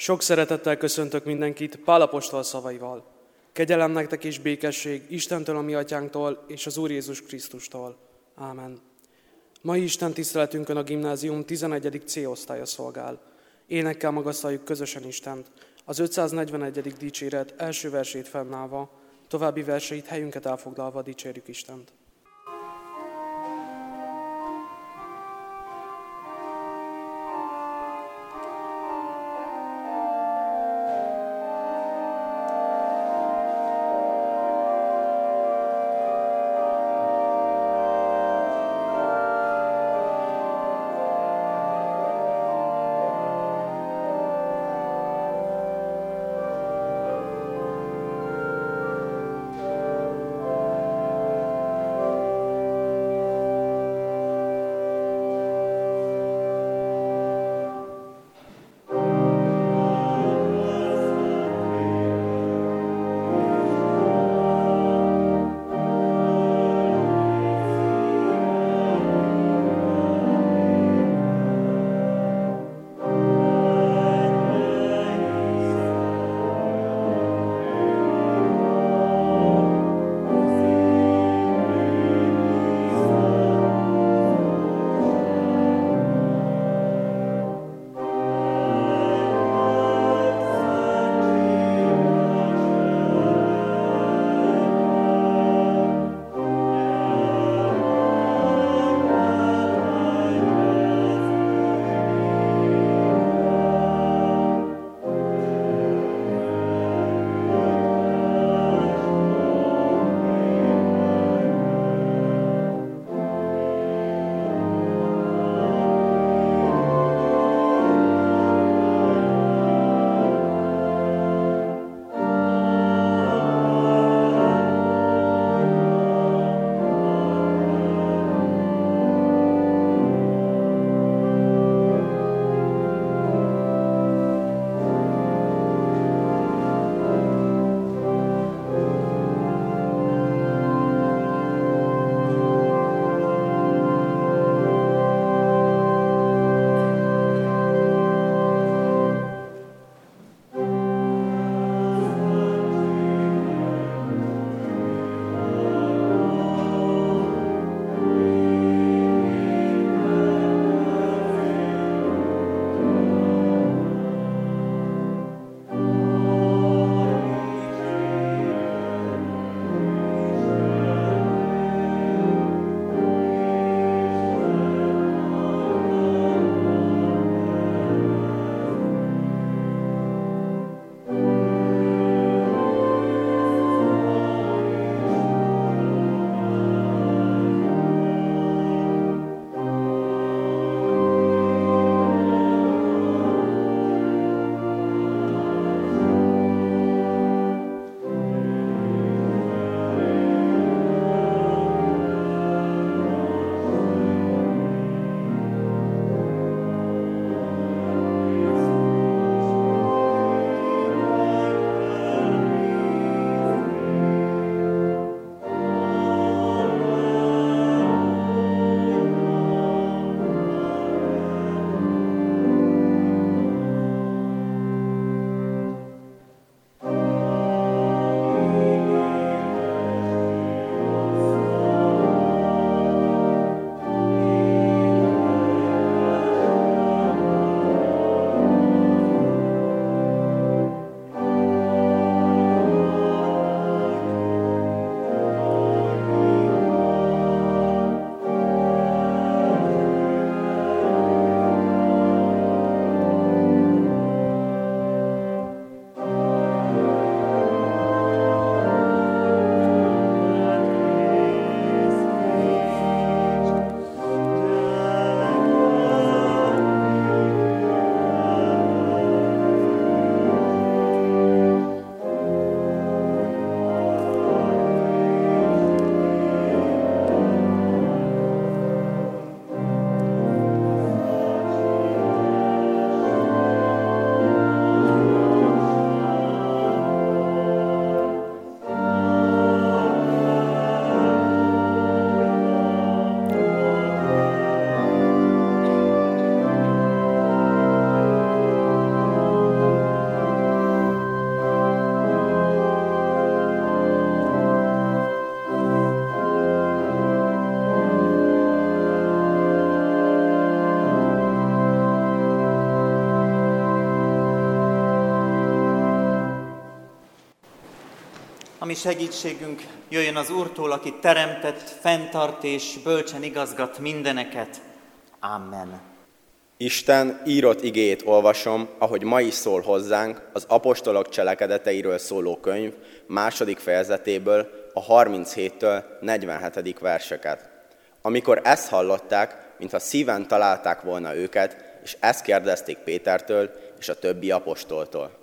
Sok szeretettel köszöntök mindenkit Pálapostól szavaival. Kegyelem nektek és békesség Istentől, a mi atyánktól és az Úr Jézus Krisztustól. Ámen. Mai Isten tiszteletünkön a gimnázium 11. C osztálya szolgál. Énekkel magasztaljuk közösen Istent. Az 541. dicséret első versét fennállva, további verseit helyünket elfoglalva dicsérjük Istent. Ami segítségünk jöjjön az Úrtól, aki teremtett, fenntart és bölcsen igazgat mindeneket. Amen. Isten írott igét olvasom, ahogy ma is szól hozzánk, az apostolok cselekedeteiről szóló könyv második fejezetéből, a 37-től 47. verseket. Amikor ezt hallották, mintha szíven találták volna őket, és ezt kérdezték Pétertől és a többi apostoltól.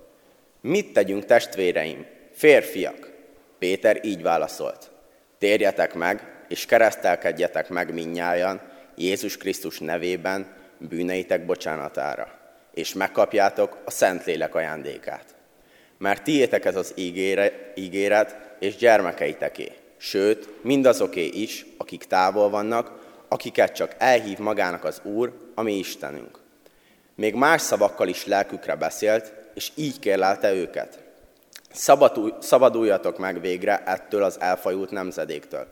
Mit tegyünk testvéreim, férfiak? Péter így válaszolt. Térjetek meg, és keresztelkedjetek meg minnyájan Jézus Krisztus nevében bűneitek bocsánatára, és megkapjátok a Szentlélek ajándékát. Mert tiétek ez az ígére, ígéret, és gyermekeiteké, sőt, mindazoké is, akik távol vannak, akiket csak elhív magának az Úr, ami Istenünk. Még más szavakkal is lelkükre beszélt, és így kérlelte őket. Szabaduljatok meg végre ettől az elfajult nemzedéktől.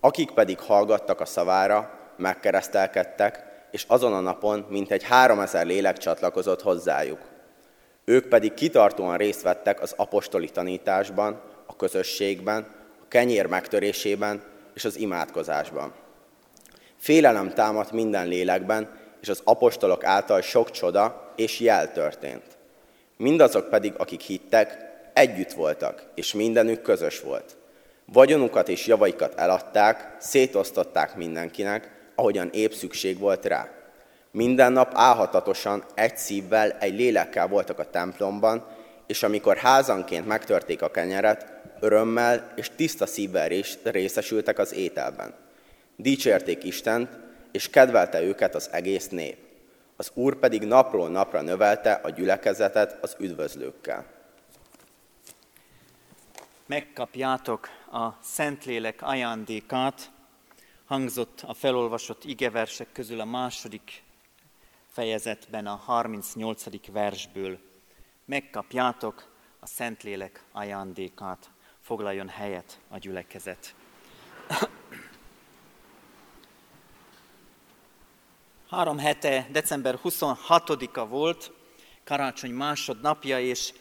Akik pedig hallgattak a szavára, megkeresztelkedtek, és azon a napon mintegy három ezer lélek csatlakozott hozzájuk. Ők pedig kitartóan részt vettek az apostoli tanításban, a közösségben, a kenyér megtörésében és az imádkozásban. Félelem támadt minden lélekben, és az apostolok által sok csoda és jel történt. Mindazok pedig, akik hittek, együtt voltak, és mindenük közös volt. Vagyonukat és javaikat eladták, szétosztották mindenkinek, ahogyan épp szükség volt rá. Minden nap álhatatosan, egy szívvel, egy lélekkel voltak a templomban, és amikor házanként megtörték a kenyeret, örömmel és tiszta szívvel részesültek az ételben. Dicsérték Istent, és kedvelte őket az egész nép. Az Úr pedig napról napra növelte a gyülekezetet az üdvözlőkkel. Megkapjátok a Szentlélek ajándékát, hangzott a felolvasott igeversek közül a második fejezetben a 38. versből. Megkapjátok a Szentlélek ajándékát, foglaljon helyet a gyülekezet. Három hete, december 26-a volt, karácsony másodnapja, és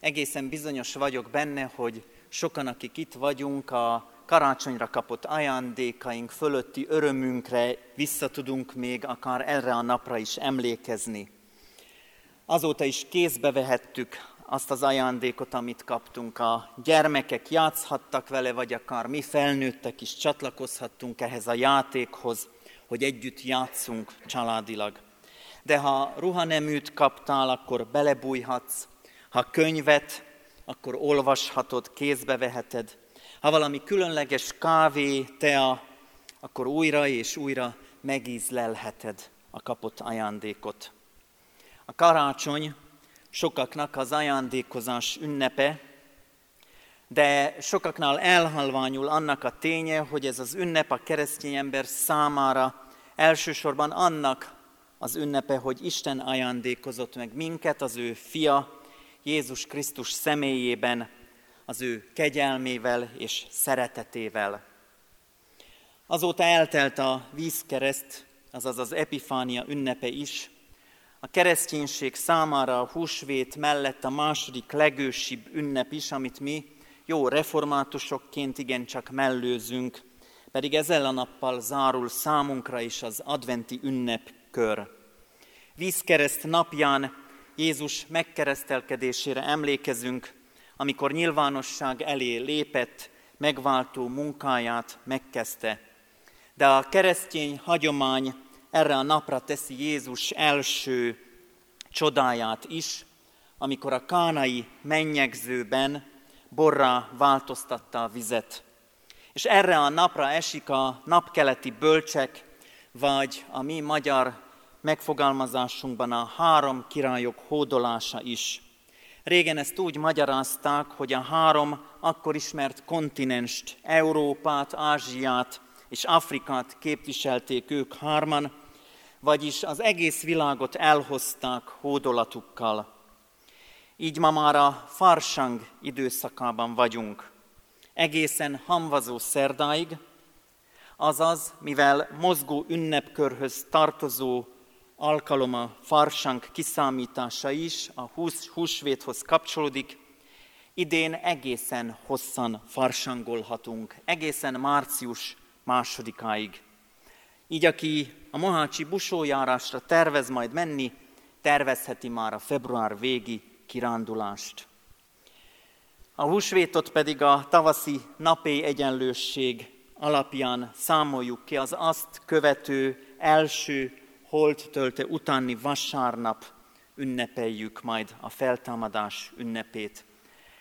egészen bizonyos vagyok benne, hogy sokan, akik itt vagyunk, a karácsonyra kapott ajándékaink fölötti örömünkre vissza tudunk még akár erre a napra is emlékezni. Azóta is kézbe vehettük azt az ajándékot, amit kaptunk. A gyermekek játszhattak vele, vagy akár mi felnőttek is csatlakozhattunk ehhez a játékhoz, hogy együtt játszunk családilag. De ha ruhaneműt kaptál, akkor belebújhatsz, ha könyvet, akkor olvashatod, kézbe veheted, ha valami különleges kávé, tea, akkor újra és újra megízlelheted a kapott ajándékot. A karácsony sokaknak az ajándékozás ünnepe, de sokaknál elhalványul annak a ténye, hogy ez az ünnep a keresztény ember számára elsősorban annak az ünnepe, hogy Isten ajándékozott meg minket, az ő fia, Jézus Krisztus személyében, az ő kegyelmével és szeretetével. Azóta eltelt a vízkereszt, azaz az Epifánia ünnepe is. A kereszténység számára a húsvét mellett a második legősibb ünnep is, amit mi jó reformátusokként igencsak mellőzünk, pedig ezzel a nappal zárul számunkra is az adventi ünnepkör. Vízkereszt napján Jézus megkeresztelkedésére emlékezünk, amikor nyilvánosság elé lépett, megváltó munkáját megkezdte. De a keresztény hagyomány erre a napra teszi Jézus első csodáját is, amikor a kánai mennyegzőben borrá változtatta a vizet. És erre a napra esik a napkeleti bölcsek, vagy a mi magyar megfogalmazásunkban a három királyok hódolása is. Régen ezt úgy magyarázták, hogy a három akkor ismert kontinenst, Európát, Ázsiát és Afrikát képviselték ők hárman, vagyis az egész világot elhozták hódolatukkal. Így ma már a farsang időszakában vagyunk. Egészen hamvazó szerdáig, azaz, mivel mozgó ünnepkörhöz tartozó alkalom a farsang kiszámítása is, a hús, húsvéthoz kapcsolódik, Idén egészen hosszan farsangolhatunk, egészen március másodikáig. Így aki a Mohácsi busójárásra tervez majd menni, tervezheti már a február végi kirándulást. A húsvétot pedig a tavaszi napé egyenlősség alapján számoljuk ki az azt követő első tölte utáni vasárnap ünnepeljük majd a feltámadás ünnepét.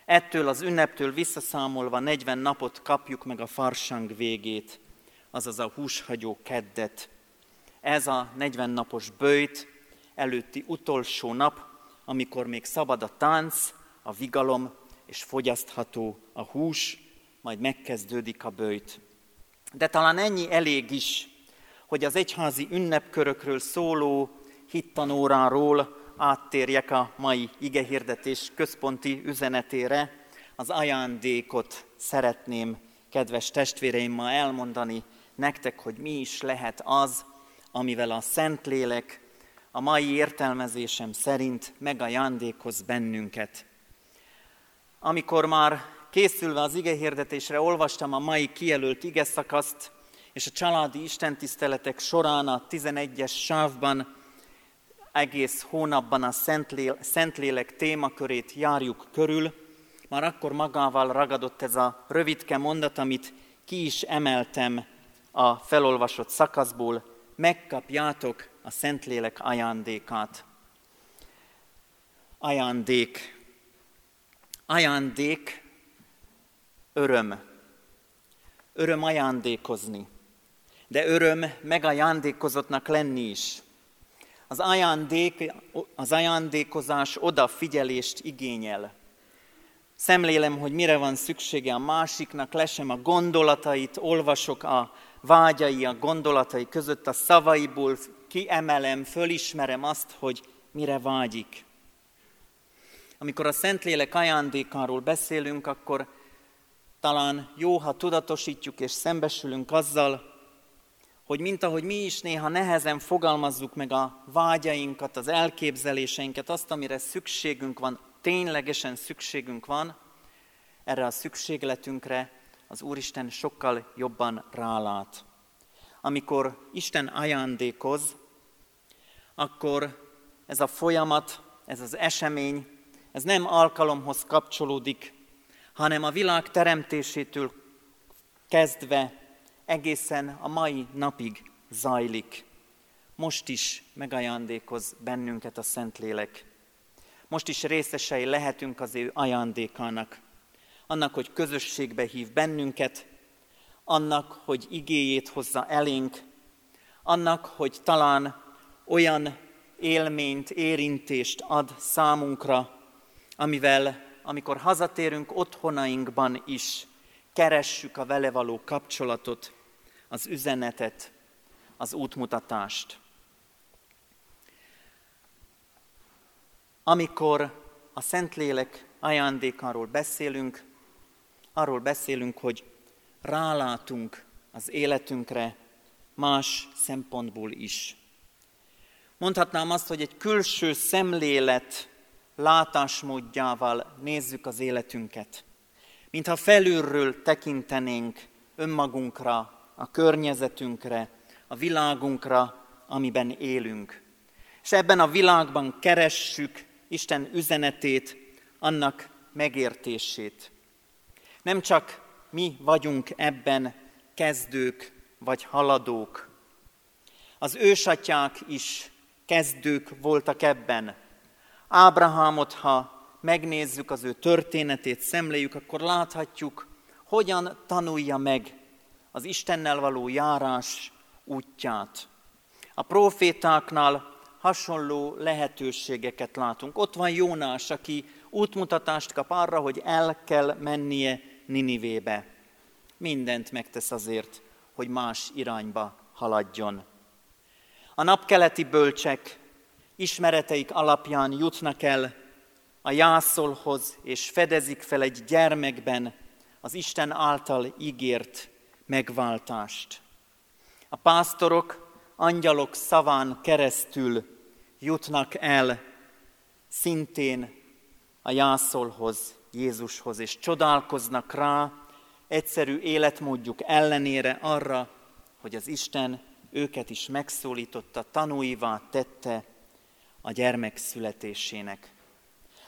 Ettől az ünneptől visszaszámolva 40 napot kapjuk meg a farsang végét, azaz a húshagyó keddet. Ez a 40 napos bőjt előtti utolsó nap, amikor még szabad a tánc, a vigalom és fogyasztható a hús, majd megkezdődik a bőjt. De talán ennyi elég is, hogy az egyházi ünnepkörökről szóló hittanóráról áttérjek a mai igehirdetés központi üzenetére. Az ajándékot szeretném, kedves testvéreim, ma elmondani nektek, hogy mi is lehet az, amivel a Szentlélek a mai értelmezésem szerint megajándékoz bennünket. Amikor már készülve az igehirdetésre olvastam a mai kijelölt ige szakaszt, és a családi istentiszteletek során a 11-es sávban egész hónapban a Szentlélek témakörét járjuk körül, már akkor magával ragadott ez a rövidke mondat, amit ki is emeltem a felolvasott szakaszból, megkapjátok a Szentlélek ajándékát. Ajándék. Ajándék, öröm. Öröm ajándékozni, de öröm megajándékozottnak lenni is. Az, ajándék, az ajándékozás odafigyelést igényel. Szemlélem, hogy mire van szüksége a másiknak, lesem a gondolatait, olvasok a vágyai, a gondolatai között, a szavaiból kiemelem, fölismerem azt, hogy mire vágyik. Amikor a Szentlélek ajándékáról beszélünk, akkor talán jó, ha tudatosítjuk és szembesülünk azzal, hogy mint ahogy mi is néha nehezen fogalmazzuk meg a vágyainkat, az elképzeléseinket, azt, amire szükségünk van, ténylegesen szükségünk van, erre a szükségletünkre az Úristen sokkal jobban rálát. Amikor Isten ajándékoz, akkor ez a folyamat, ez az esemény, ez nem alkalomhoz kapcsolódik, hanem a világ teremtésétől kezdve egészen a mai napig zajlik. Most is megajándékoz bennünket a Szentlélek. Most is részesei lehetünk az ő ajándékának. Annak, hogy közösségbe hív bennünket, annak, hogy igéjét hozza elénk, annak, hogy talán olyan élményt, érintést ad számunkra, amivel, amikor hazatérünk otthonainkban is, keressük a vele való kapcsolatot, az üzenetet, az útmutatást. Amikor a Szentlélek ajándékáról beszélünk, arról beszélünk, hogy rálátunk az életünkre más szempontból is. Mondhatnám azt, hogy egy külső szemlélet látásmódjával nézzük az életünket. Mintha felülről tekintenénk önmagunkra, a környezetünkre, a világunkra, amiben élünk. És ebben a világban keressük Isten üzenetét, annak megértését. Nem csak mi vagyunk ebben kezdők vagy haladók. Az ősatyák is kezdők voltak ebben. Ábrahámot, ha megnézzük az ő történetét, szemléljük, akkor láthatjuk, hogyan tanulja meg az Istennel való járás útját. A profétáknál hasonló lehetőségeket látunk. Ott van Jónás, aki útmutatást kap arra, hogy el kell mennie Ninivébe. Mindent megtesz azért, hogy más irányba haladjon. A napkeleti bölcsek ismereteik alapján jutnak el a jászolhoz, és fedezik fel egy gyermekben az Isten által ígért megváltást. A pásztorok angyalok szaván keresztül jutnak el szintén a jászolhoz, Jézushoz, és csodálkoznak rá egyszerű életmódjuk ellenére arra, hogy az Isten őket is megszólította, tanúivá tette a gyermek születésének.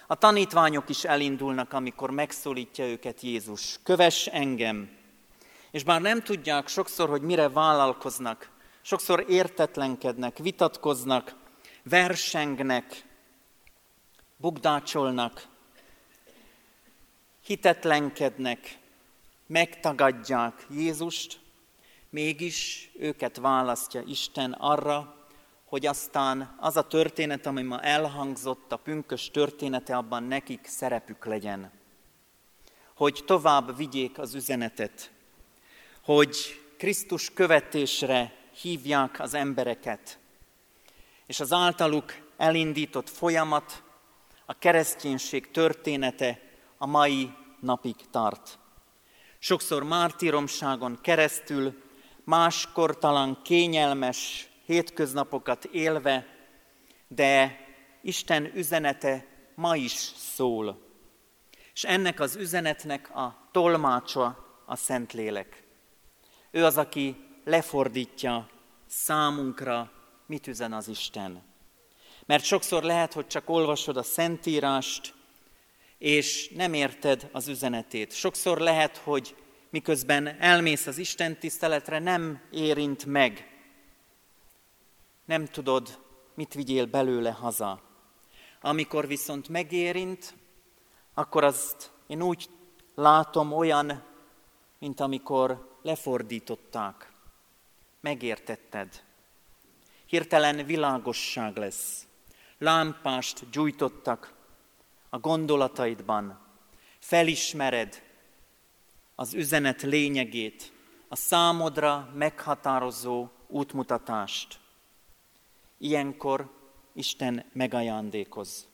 A tanítványok is elindulnak, amikor megszólítja őket Jézus. Kövess engem! És bár nem tudják sokszor, hogy mire vállalkoznak, sokszor értetlenkednek, vitatkoznak, versengnek, bugdácsolnak, hitetlenkednek, megtagadják Jézust, mégis őket választja Isten arra, hogy aztán az a történet, ami ma elhangzott, a pünkös története, abban nekik szerepük legyen. Hogy tovább vigyék az üzenetet, hogy Krisztus követésre hívják az embereket, és az általuk elindított folyamat, a kereszténység története a mai napig tart. Sokszor mártíromságon keresztül, máskor talán kényelmes hétköznapokat élve, de Isten üzenete ma is szól. És ennek az üzenetnek a tolmácsa a Szentlélek. Ő az, aki lefordítja számunkra, mit üzen az Isten. Mert sokszor lehet, hogy csak olvasod a Szentírást, és nem érted az üzenetét. Sokszor lehet, hogy miközben elmész az Isten tiszteletre, nem érint meg. Nem tudod, mit vigyél belőle haza. Amikor viszont megérint, akkor azt én úgy látom olyan, mint amikor lefordították. Megértetted. Hirtelen világosság lesz. Lámpást gyújtottak a gondolataidban. Felismered az üzenet lényegét, a számodra meghatározó útmutatást. Ilyenkor Isten megajándékoz.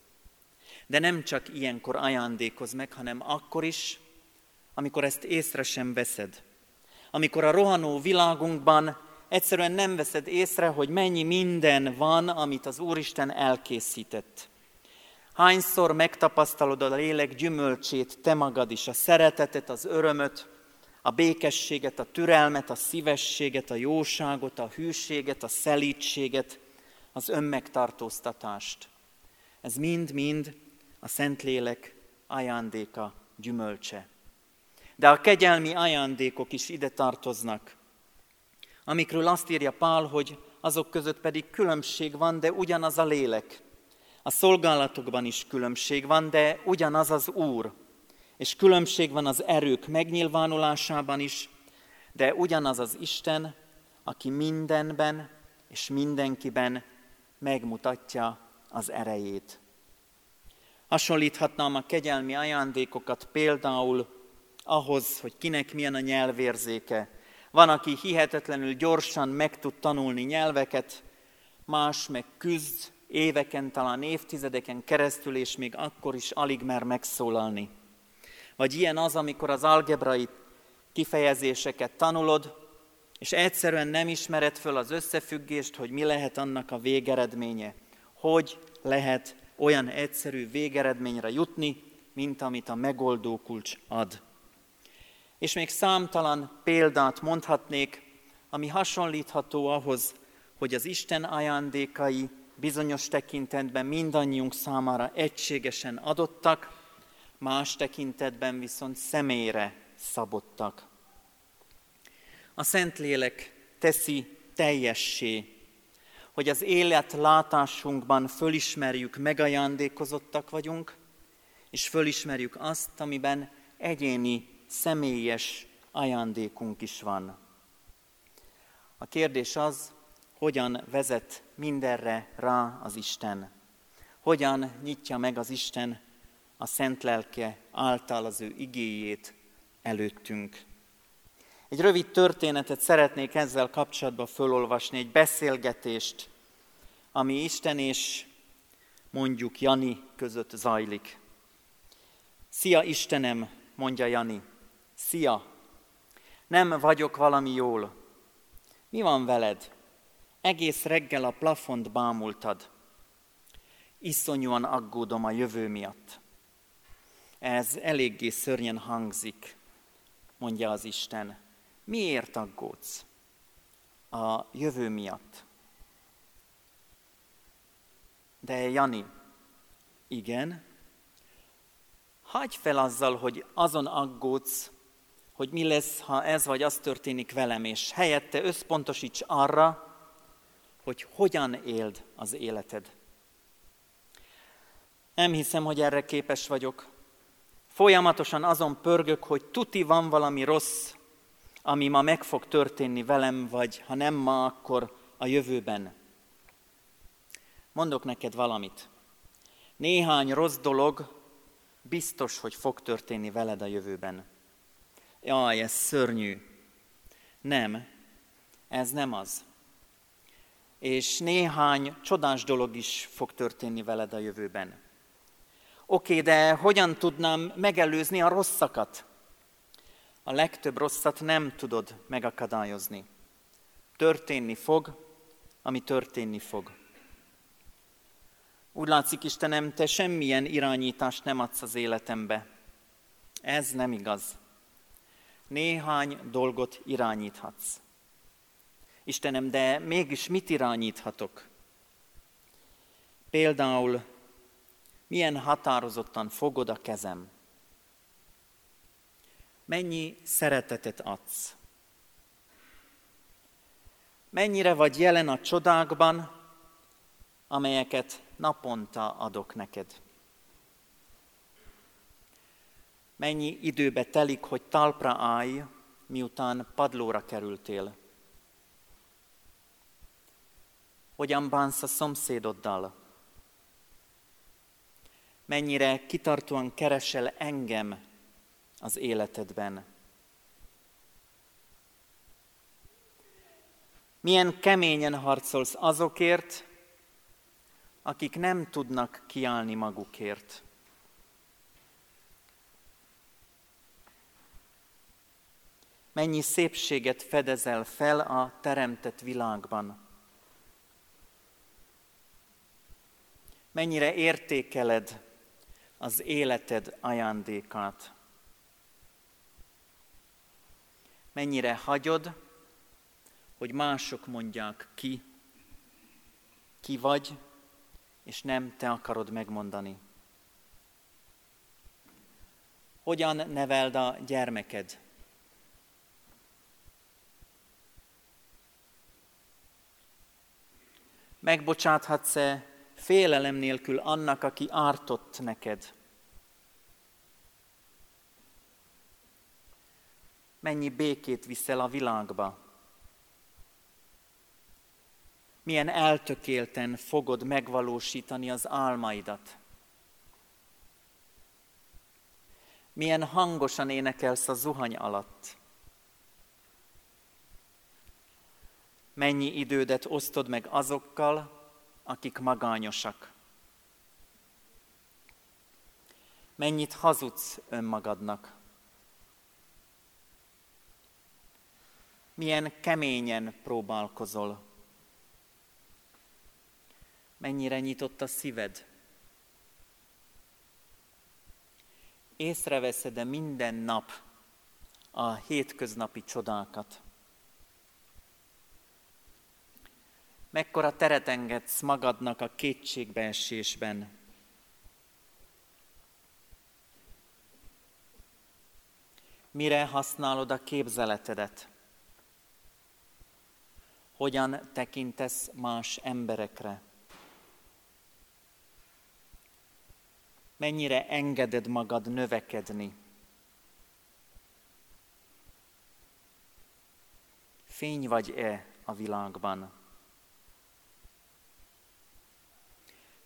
De nem csak ilyenkor ajándékoz meg, hanem akkor is, amikor ezt észre sem veszed. Amikor a rohanó világunkban egyszerűen nem veszed észre, hogy mennyi minden van, amit az Úristen elkészített. Hányszor megtapasztalod a lélek gyümölcsét, te magad is, a szeretetet, az örömöt, a békességet, a türelmet, a szívességet, a jóságot, a hűséget, a szelítséget, az önmegtartóztatást. Ez mind-mind a Szentlélek ajándéka, gyümölcse. De a kegyelmi ajándékok is ide tartoznak, amikről azt írja Pál, hogy azok között pedig különbség van, de ugyanaz a lélek. A szolgálatokban is különbség van, de ugyanaz az Úr. És különbség van az erők megnyilvánulásában is, de ugyanaz az Isten, aki mindenben és mindenkiben megmutatja az erejét. Hasonlíthatnám a kegyelmi ajándékokat például ahhoz, hogy kinek milyen a nyelvérzéke. Van, aki hihetetlenül gyorsan meg tud tanulni nyelveket, más meg küzd éveken, talán évtizedeken keresztül, és még akkor is alig mer megszólalni. Vagy ilyen az, amikor az algebrai kifejezéseket tanulod, és egyszerűen nem ismered föl az összefüggést, hogy mi lehet annak a végeredménye. Hogy lehet olyan egyszerű végeredményre jutni, mint amit a megoldó kulcs ad. És még számtalan példát mondhatnék, ami hasonlítható ahhoz, hogy az Isten ajándékai bizonyos tekintetben mindannyiunk számára egységesen adottak, más tekintetben viszont személyre szabottak. A Szentlélek teszi teljessé, hogy az élet látásunkban fölismerjük, megajándékozottak vagyunk, és fölismerjük azt, amiben egyéni, személyes ajándékunk is van. A kérdés az, hogyan vezet mindenre rá az Isten. Hogyan nyitja meg az Isten a szent lelke által az ő igéjét előttünk. Egy rövid történetet szeretnék ezzel kapcsolatban fölolvasni, egy beszélgetést, ami Isten és mondjuk Jani között zajlik. Szia Istenem, mondja Jani. Szia, nem vagyok valami jól. Mi van veled? Egész reggel a plafont bámultad. Iszonyúan aggódom a jövő miatt. Ez eléggé szörnyen hangzik, mondja az Isten. Miért aggódsz? A jövő miatt. De Jani, igen, hagyj fel azzal, hogy azon aggódsz, hogy mi lesz, ha ez vagy az történik velem, és helyette összpontosíts arra, hogy hogyan éld az életed. Nem hiszem, hogy erre képes vagyok. Folyamatosan azon pörgök, hogy tuti van valami rossz, ami ma meg fog történni velem, vagy ha nem ma, akkor a jövőben. Mondok neked valamit. Néhány rossz dolog biztos, hogy fog történni veled a jövőben. Jaj, ez szörnyű. Nem, ez nem az. És néhány csodás dolog is fog történni veled a jövőben. Oké, de hogyan tudnám megelőzni a rosszakat? A legtöbb rosszat nem tudod megakadályozni. Történni fog, ami történni fog. Úgy látszik, Istenem, te semmilyen irányítást nem adsz az életembe. Ez nem igaz. Néhány dolgot irányíthatsz. Istenem, de mégis mit irányíthatok? Például, milyen határozottan fogod a kezem? Mennyi szeretetet adsz? Mennyire vagy jelen a csodákban, amelyeket naponta adok neked. Mennyi időbe telik, hogy talpra állj, miután padlóra kerültél? Hogyan bánsz a szomszédoddal? Mennyire kitartóan keresel engem az életedben? Milyen keményen harcolsz azokért, akik nem tudnak kiállni magukért. Mennyi szépséget fedezel fel a teremtett világban. Mennyire értékeled az életed ajándékát. Mennyire hagyod, hogy mások mondják ki, ki vagy, és nem te akarod megmondani. Hogyan neveld a gyermeked? Megbocsáthatsz-e félelem nélkül annak, aki ártott neked? Mennyi békét viszel a világba? milyen eltökélten fogod megvalósítani az álmaidat. Milyen hangosan énekelsz a zuhany alatt. Mennyi idődet osztod meg azokkal, akik magányosak. Mennyit hazudsz önmagadnak. Milyen keményen próbálkozol mennyire nyitott a szíved. Észreveszed-e minden nap a hétköznapi csodákat? Mekkora teret engedsz magadnak a kétségbeesésben? Mire használod a képzeletedet? Hogyan tekintesz más emberekre? mennyire engeded magad növekedni. Fény vagy-e a világban?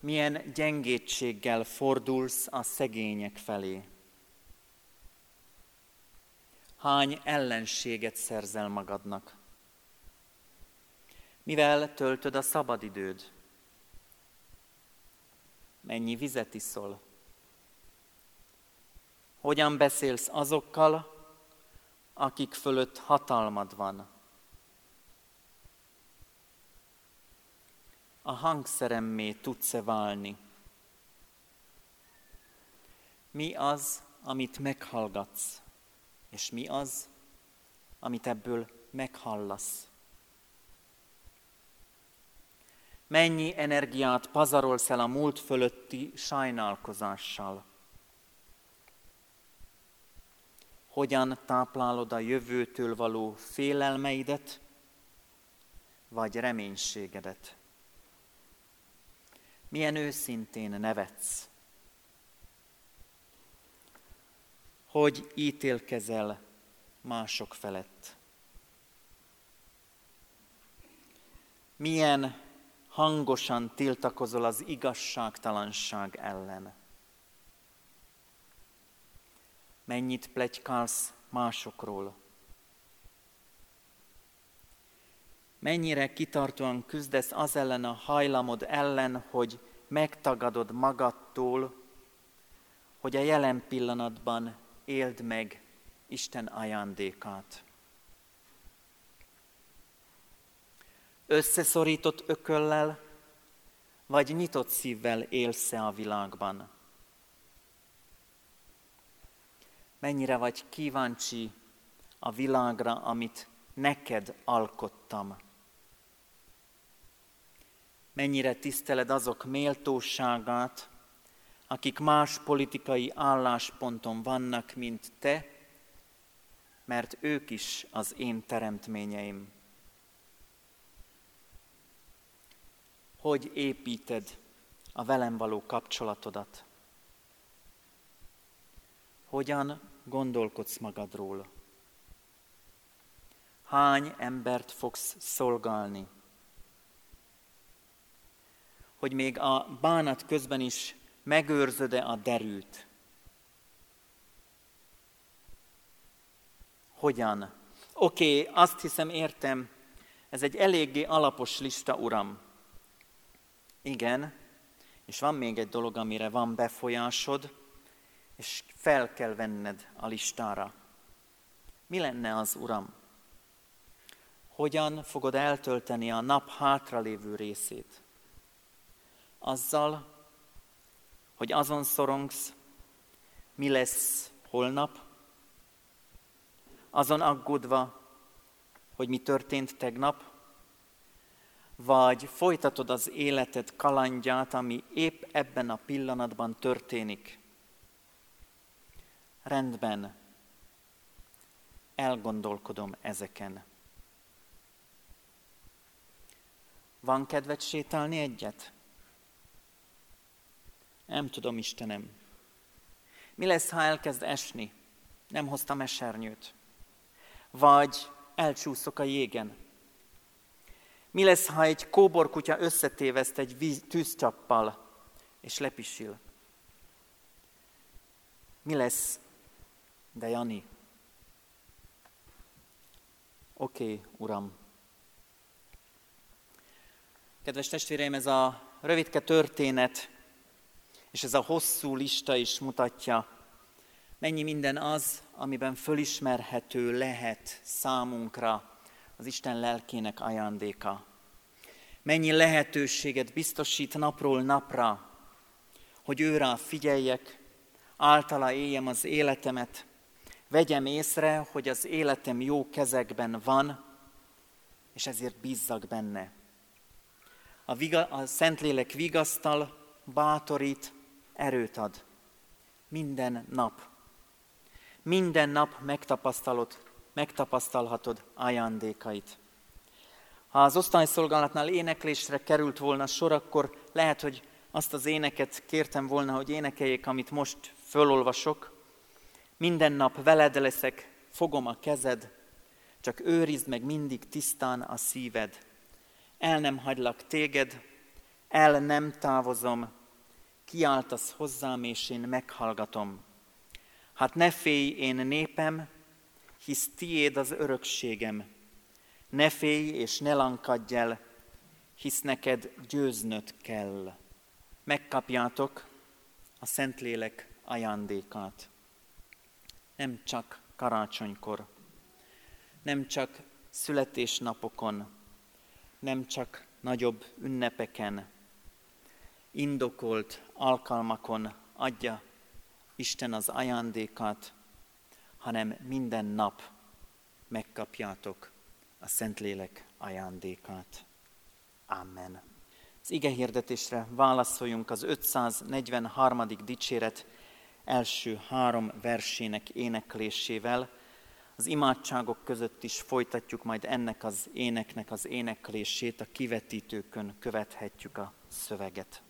Milyen gyengétséggel fordulsz a szegények felé? Hány ellenséget szerzel magadnak? Mivel töltöd a szabadidőd? Mennyi vizet iszol? Hogyan beszélsz azokkal, akik fölött hatalmad van? A hangszeremmé tudsz-e válni? Mi az, amit meghallgatsz, és mi az, amit ebből meghallasz? Mennyi energiát pazarolsz el a múlt fölötti sajnálkozással? Hogyan táplálod a jövőtől való félelmeidet, vagy reménységedet? Milyen őszintén nevetsz? Hogy ítélkezel mások felett? Milyen hangosan tiltakozol az igazságtalanság ellen? Mennyit plegykálsz másokról? Mennyire kitartóan küzdesz az ellen a hajlamod ellen, hogy megtagadod magadtól, hogy a jelen pillanatban éld meg Isten ajándékát. Összeszorított ököllel, vagy nyitott szívvel élsz a világban? Mennyire vagy kíváncsi a világra, amit neked alkottam? Mennyire tiszteled azok méltóságát, akik más politikai állásponton vannak, mint te, mert ők is az én teremtményeim. Hogy építed a velem való kapcsolatodat? Hogyan gondolkodsz magadról? Hány embert fogsz szolgálni? Hogy még a bánat közben is megőrzöd-e a derűt? Hogyan? Oké, okay, azt hiszem értem, ez egy eléggé alapos lista, uram. Igen, és van még egy dolog, amire van befolyásod, és fel kell venned a listára. Mi lenne az, Uram? Hogyan fogod eltölteni a nap hátralévő részét? Azzal, hogy azon szorongsz, mi lesz holnap, azon aggódva, hogy mi történt tegnap, vagy folytatod az életed kalandját, ami épp ebben a pillanatban történik. Rendben, elgondolkodom ezeken. Van kedved sétálni egyet? Nem tudom, Istenem. Mi lesz, ha elkezd esni? Nem hoztam esernyőt. Vagy elcsúszok a jégen. Mi lesz, ha egy kóborkutya összetéveszt egy víz, tűzcsappal, és lepisil? Mi lesz, de Jani? Oké, okay, Uram. Kedves testvéreim, ez a rövidke történet és ez a hosszú lista is mutatja, mennyi minden az, amiben fölismerhető lehet számunkra az Isten lelkének ajándéka. Mennyi lehetőséget biztosít napról napra, hogy őrá figyeljek, általa éljem az életemet, vegyem észre, hogy az életem jó kezekben van, és ezért bízzak benne. A, viga, a Szentlélek vigasztal, bátorít, erőt ad. Minden nap. Minden nap megtapasztalod, megtapasztalhatod ajándékait. Ha az osztályszolgálatnál éneklésre került volna sor, akkor lehet, hogy azt az éneket kértem volna, hogy énekeljék, amit most fölolvasok. Minden nap veled leszek, fogom a kezed, csak őrizd meg mindig tisztán a szíved. El nem hagylak téged, el nem távozom, kiáltasz hozzám, és én meghallgatom. Hát ne félj, én népem, hisz tiéd az örökségem. Ne félj, és ne lankadj el, hisz neked győznöd kell. Megkapjátok a Szentlélek ajándékát. Nem csak karácsonykor, nem csak születésnapokon, nem csak nagyobb ünnepeken, indokolt alkalmakon adja Isten az ajándékat, hanem minden nap megkapjátok a Szentlélek ajándékát. Amen. Az ige hirdetésre válaszoljunk az 543. dicséret első három versének éneklésével. Az imádságok között is folytatjuk majd ennek az éneknek az éneklését, a kivetítőkön követhetjük a szöveget.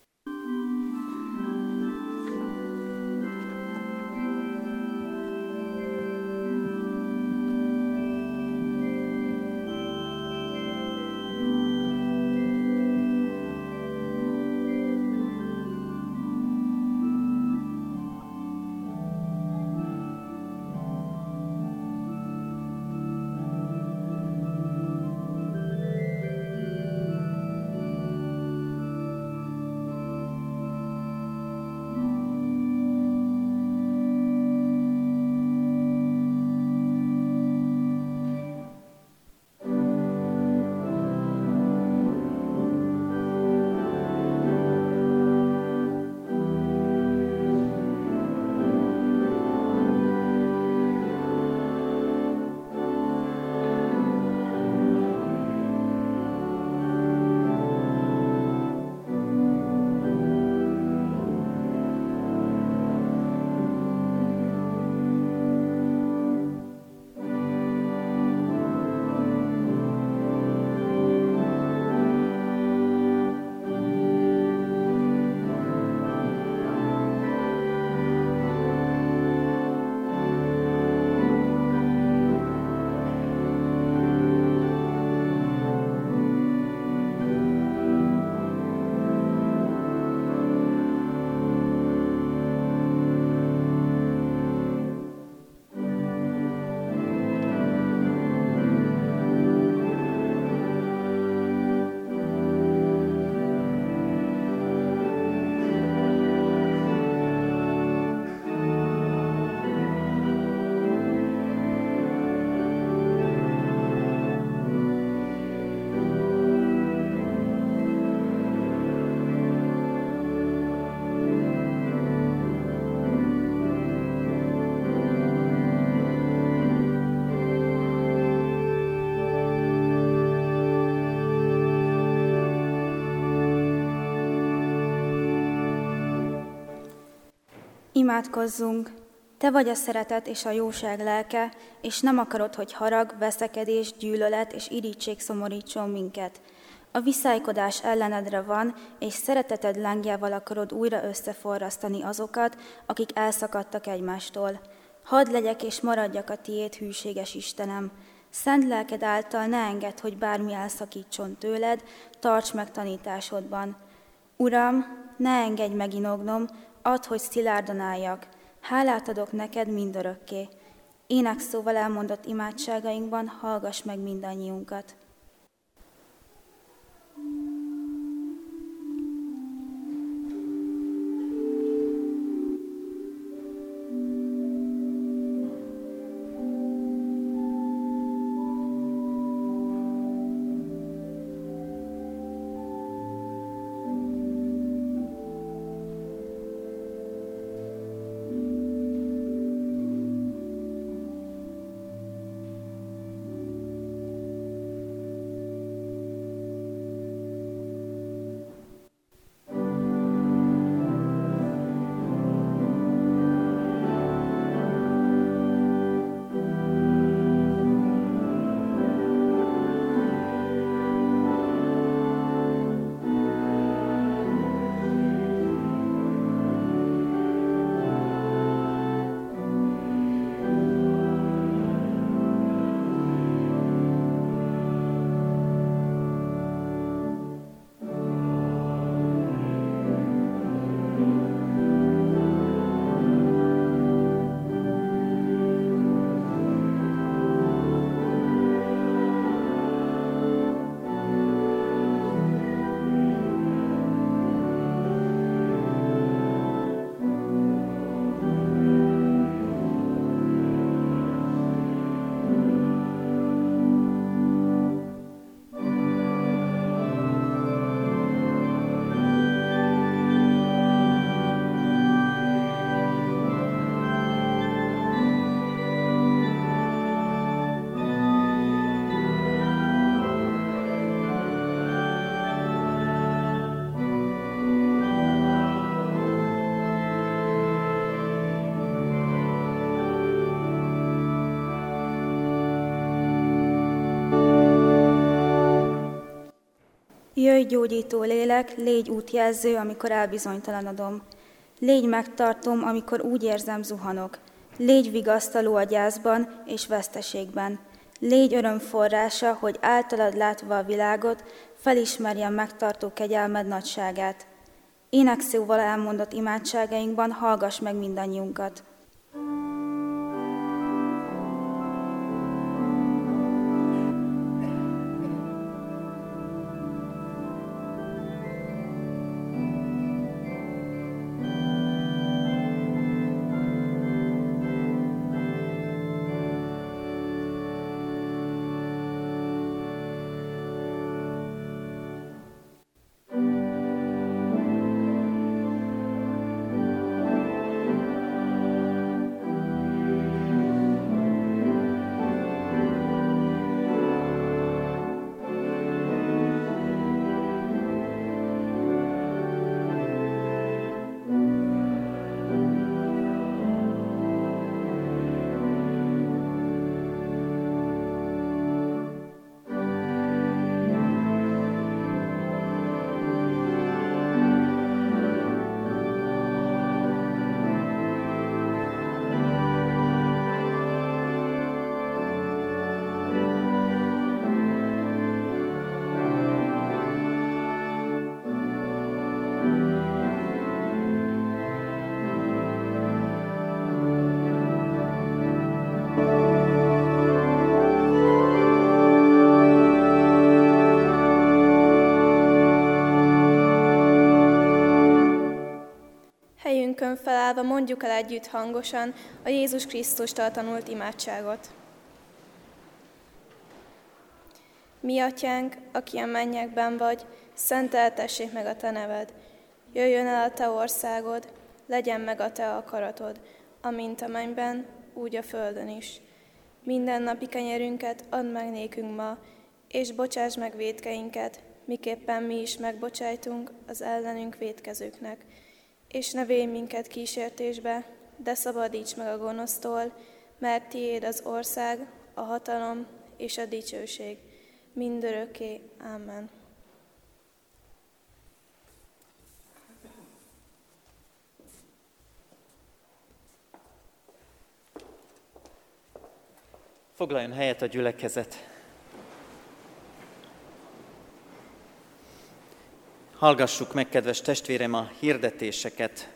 Imádkozzunk! Te vagy a szeretet és a jóság lelke, és nem akarod, hogy harag, veszekedés, gyűlölet és irítség szomorítson minket. A viszálykodás ellenedre van, és szereteted lángjával akarod újra összeforrasztani azokat, akik elszakadtak egymástól. Hadd legyek és maradjak a tiéd, hűséges Istenem. Szent lelked által ne engedd, hogy bármi elszakítson tőled, tarts meg tanításodban. Uram, ne engedj meginognom, Add, hogy szilárdan álljak, hálát adok neked mindörökké. Ének szóval elmondott imádságainkban hallgass meg mindannyiunkat. Jöjj, gyógyító lélek, légy útjelző, amikor elbizonytalanodom. Légy megtartom, amikor úgy érzem zuhanok. Légy vigasztaló a gyászban és veszteségben. Légy öröm forrása, hogy általad látva a világot, felismerjem megtartó kegyelmed nagyságát. Énekszóval elmondott imádságainkban hallgass meg mindannyiunkat. Felállva mondjuk el együtt hangosan a Jézus Krisztustól tanult imádságot. Mi, atyánk, aki a mennyekben vagy, szenteltessék meg a te neved. Jöjjön el a te országod, legyen meg a te akaratod, amint a mennyben, úgy a földön is. Minden napi kenyerünket add meg nékünk ma, és bocsáss meg védkeinket, miképpen mi is megbocsájtunk az ellenünk védkezőknek és ne védj minket kísértésbe, de szabadíts meg a gonosztól, mert tiéd az ország, a hatalom és a dicsőség, mindörökké. Amen. Foglaljon helyet a gyülekezet. Hallgassuk meg, kedves testvérem, a hirdetéseket.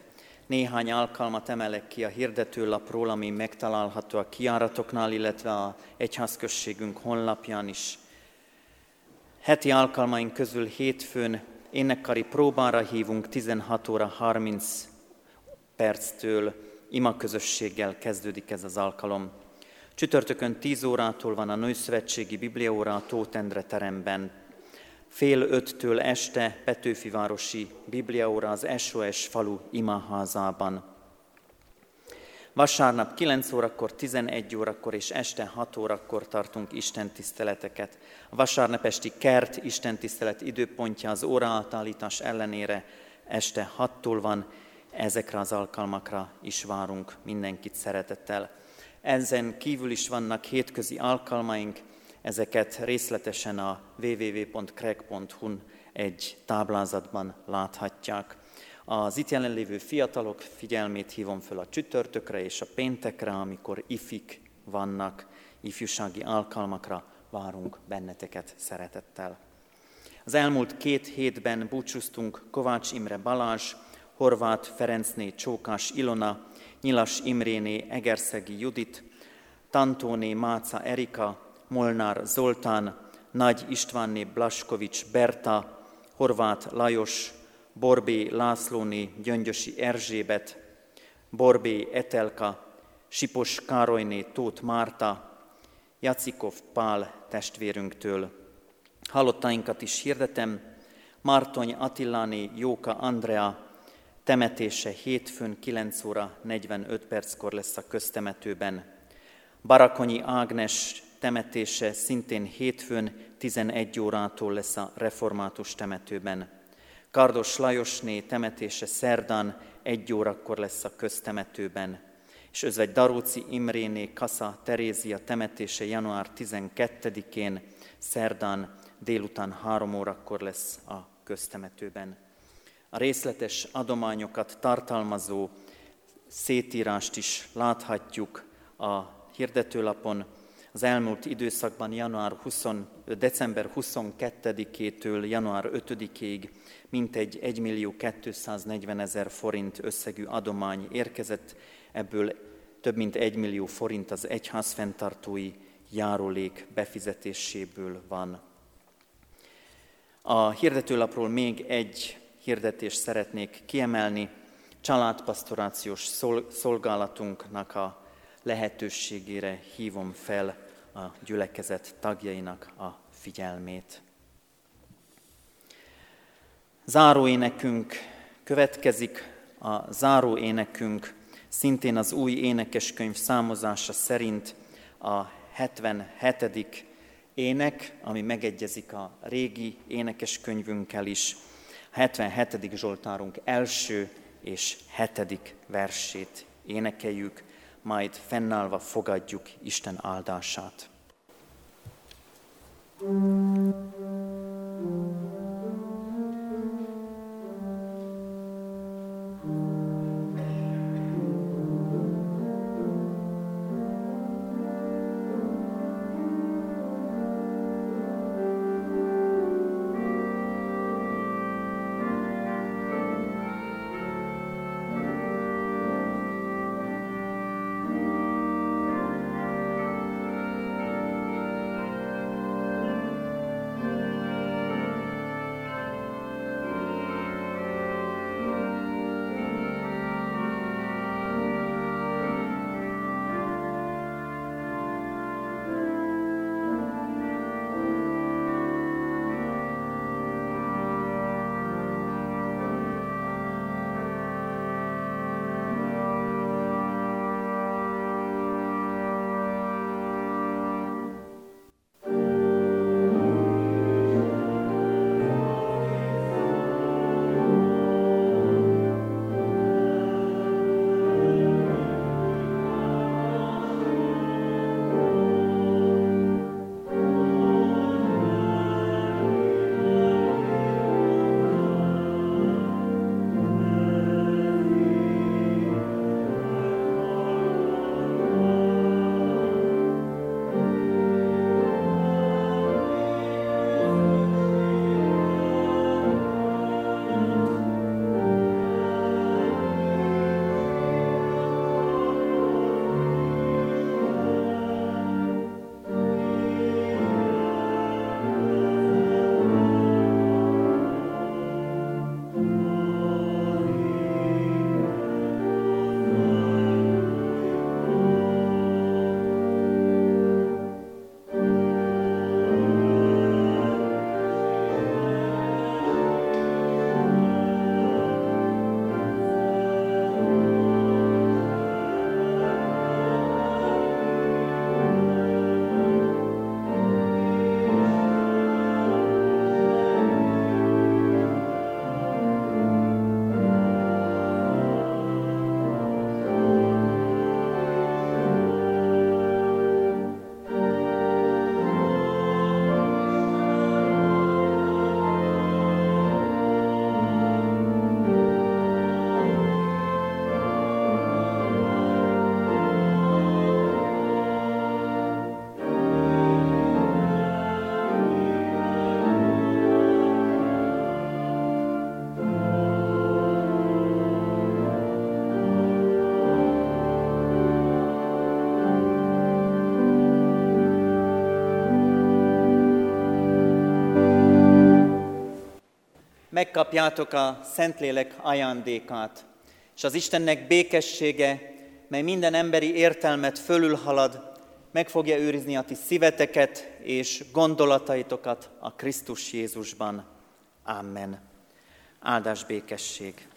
Néhány alkalmat emelek ki a hirdetőlapról, ami megtalálható a kiáratoknál, illetve a egyházközségünk honlapján is. Heti alkalmaink közül hétfőn énekkari próbára hívunk 16 óra 30 perctől imaközösséggel kezdődik ez az alkalom. Csütörtökön 10 órától van a Nőszövetségi Bibliaóra a Tótendre teremben fél öttől este Petőfivárosi Bibliaóra az SOS falu imaházában. Vasárnap 9 órakor, 11 órakor és este 6 órakor tartunk istentiszteleteket. A vasárnap esti kert istentisztelet időpontja az óraátállítás ellenére este 6-tól van, ezekre az alkalmakra is várunk mindenkit szeretettel. Ezen kívül is vannak hétközi alkalmaink, Ezeket részletesen a www.craig.hu-n egy táblázatban láthatják. Az itt jelenlévő fiatalok figyelmét hívom föl a csütörtökre és a péntekre, amikor ifik vannak, ifjúsági alkalmakra várunk benneteket szeretettel. Az elmúlt két hétben búcsúztunk Kovács Imre Balázs, Horváth Ferencné Csókás Ilona, Nyilas Imréné Egerszegi Judit, Tantóné Máca Erika, Molnár Zoltán, Nagy Istvánné Blaskovics Berta, Horváth Lajos, Borbé Lászlóné Gyöngyösi Erzsébet, Borbé Etelka, Sipos Károlyné Tóth Márta, Jacikov Pál testvérünktől. Halottainkat is hirdetem, Mártony Attiláné Jóka Andrea temetése hétfőn 9 óra 45 perckor lesz a köztemetőben. Barakonyi Ágnes temetése szintén hétfőn 11 órától lesz a református temetőben. Kardos Lajosné temetése szerdán 1 órakor lesz a köztemetőben, és özvegy Daróci Imréné Kassa Terézia temetése január 12-én szerdán délután három órakor lesz a köztemetőben. A részletes adományokat tartalmazó szétírást is láthatjuk a hirdetőlapon. Az elmúlt időszakban január 20, december 22-től január 5-ig mintegy 1 millió 240 ezer forint összegű adomány érkezett, ebből több mint 1 millió forint az egyház fenntartói járulék befizetéséből van. A hirdetőlapról még egy hirdetést szeretnék kiemelni, családpastorációs szolgálatunknak a lehetőségére hívom fel a gyülekezet tagjainak a figyelmét. Záróénekünk következik, a záróénekünk szintén az új énekeskönyv számozása szerint a 77. ének, ami megegyezik a régi énekeskönyvünkkel is. A 77. Zsoltárunk első és hetedik versét énekeljük, majd fennállva fogadjuk Isten áldását. thank you megkapjátok a Szentlélek ajándékát, és az Istennek békessége, mely minden emberi értelmet fölülhalad, meg fogja őrizni a ti szíveteket és gondolataitokat a Krisztus Jézusban. Amen. Áldás békesség!